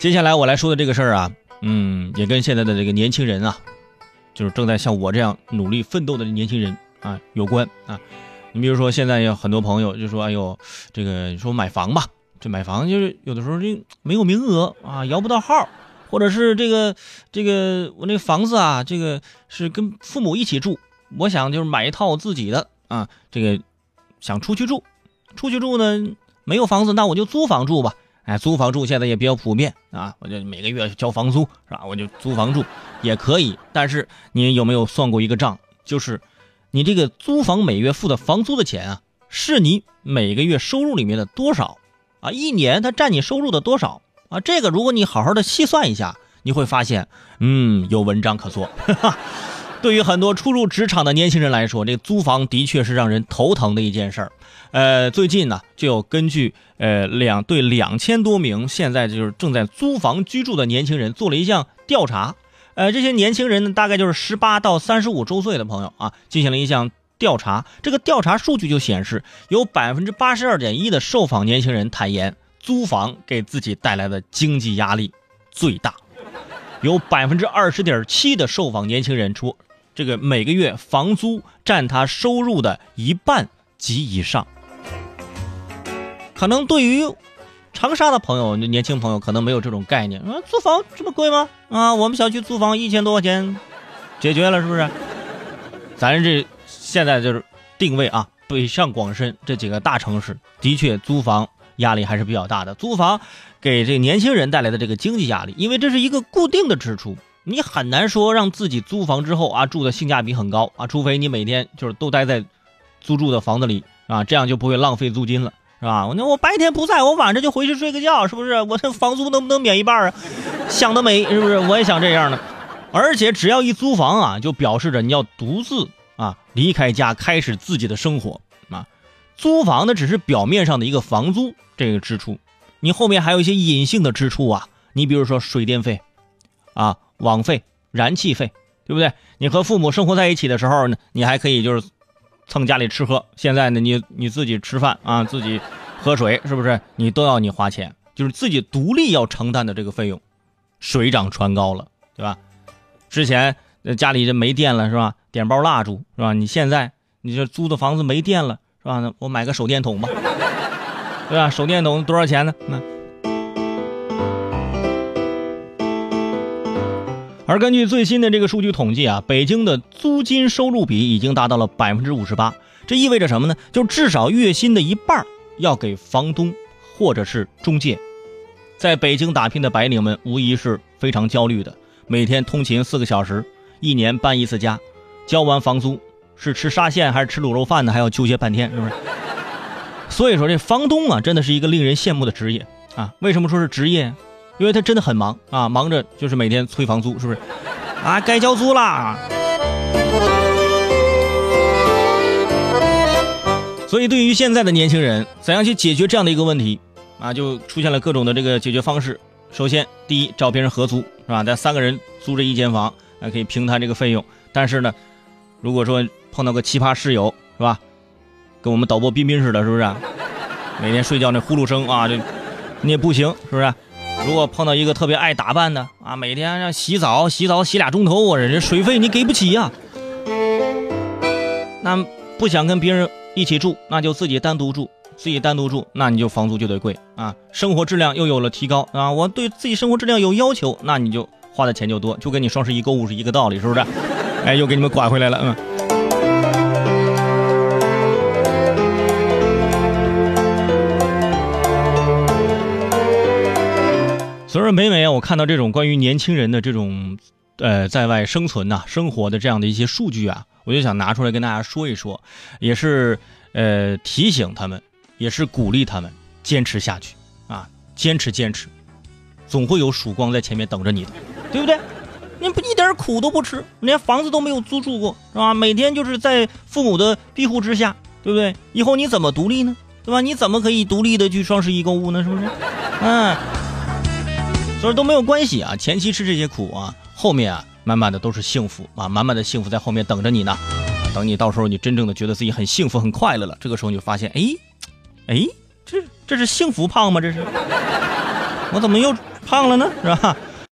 接下来我来说的这个事儿啊，嗯，也跟现在的这个年轻人啊，就是正在像我这样努力奋斗的年轻人啊有关啊。你比如说，现在有很多朋友就说：“哎呦，这个你说买房吧，这买房就是有的时候这没有名额啊，摇不到号，或者是这个这个我那房子啊，这个是跟父母一起住，我想就是买一套自己的啊，这个想出去住，出去住呢没有房子，那我就租房住吧。”哎，租房住现在也比较普遍啊，我就每个月交房租是吧？我就租房住也可以。但是你有没有算过一个账？就是你这个租房每月付的房租的钱啊，是你每个月收入里面的多少啊？一年它占你收入的多少啊？这个如果你好好的细算一下，你会发现，嗯，有文章可做。对于很多初入职场的年轻人来说，这租房的确是让人头疼的一件事儿。呃，最近呢，就有根据呃两对两千多名现在就是正在租房居住的年轻人做了一项调查。呃，这些年轻人呢，大概就是十八到三十五周岁的朋友啊，进行了一项调查。这个调查数据就显示，有百分之八十二点一的受访年轻人坦言，租房给自己带来的经济压力最大。有百分之二十点七的受访年轻人说。这个每个月房租占他收入的一半及以上，可能对于长沙的朋友，年轻朋友可能没有这种概念。啊，租房这么贵吗？啊，我们小区租房一千多块钱，解决了是不是？咱这现在就是定位啊，北上广深这几个大城市，的确租房压力还是比较大的。租房给这年轻人带来的这个经济压力，因为这是一个固定的支出。你很难说让自己租房之后啊住的性价比很高啊，除非你每天就是都待在租住的房子里啊，这样就不会浪费租金了，是吧？那我白天不在我晚上就回去睡个觉，是不是？我这房租能不能免一半啊？想得美，是不是？我也想这样的。而且只要一租房啊，就表示着你要独自啊离开家，开始自己的生活啊。租房呢只是表面上的一个房租这个支出，你后面还有一些隐性的支出啊，你比如说水电费啊。网费、燃气费，对不对？你和父母生活在一起的时候呢，你还可以就是蹭家里吃喝。现在呢，你你自己吃饭啊，自己喝水，是不是？你都要你花钱，就是自己独立要承担的这个费用，水涨船高了，对吧？之前家里这没电了，是吧？点包蜡烛，是吧？你现在你这租的房子没电了，是吧？我买个手电筒吧，对吧？手电筒多少钱呢？那。而根据最新的这个数据统计啊，北京的租金收入比已经达到了百分之五十八，这意味着什么呢？就至少月薪的一半要给房东或者是中介。在北京打拼的白领们无疑是非常焦虑的，每天通勤四个小时，一年搬一次家，交完房租是吃沙县还是吃卤肉饭呢？还要纠结半天，是不是？所以说这房东啊，真的是一个令人羡慕的职业啊！为什么说是职业？因为他真的很忙啊，忙着就是每天催房租，是不是？啊，该交租啦。所以，对于现在的年轻人，怎样去解决这样的一个问题啊？就出现了各种的这个解决方式。首先，第一，找别人合租，是吧？咱三个人租这一间房，还可以平摊这个费用。但是呢，如果说碰到个奇葩室友，是吧？跟我们导播彬彬似的，是不是？每天睡觉那呼噜声啊，这你也不行，是不是？如果碰到一个特别爱打扮的啊，每天让洗澡，洗澡洗俩钟头，我这水费你给不起呀。那不想跟别人一起住，那就自己单独住，自己单独住，那你就房租就得贵啊，生活质量又有了提高啊。我对自己生活质量有要求，那你就花的钱就多，就跟你双十一购物是一个道理，是不是？哎，又给你们拐回来了，嗯。所以说，每每啊，我看到这种关于年轻人的这种，呃，在外生存呐、生活的这样的一些数据啊，我就想拿出来跟大家说一说，也是呃提醒他们，也是鼓励他们坚持下去啊，坚持坚持，总会有曙光在前面等着你的，对不对？你不一点苦都不吃，连房子都没有租住过，是吧？每天就是在父母的庇护之下，对不对？以后你怎么独立呢？对吧？你怎么可以独立的去双十一购物呢？是不是？嗯。所以都没有关系啊，前期吃这些苦啊，后面啊，满满的都是幸福啊，满满的幸福在后面等着你呢。等你到时候你真正的觉得自己很幸福很快乐了，这个时候你就发现，哎，哎，这这是幸福胖吗？这是，我怎么又胖了呢？是吧？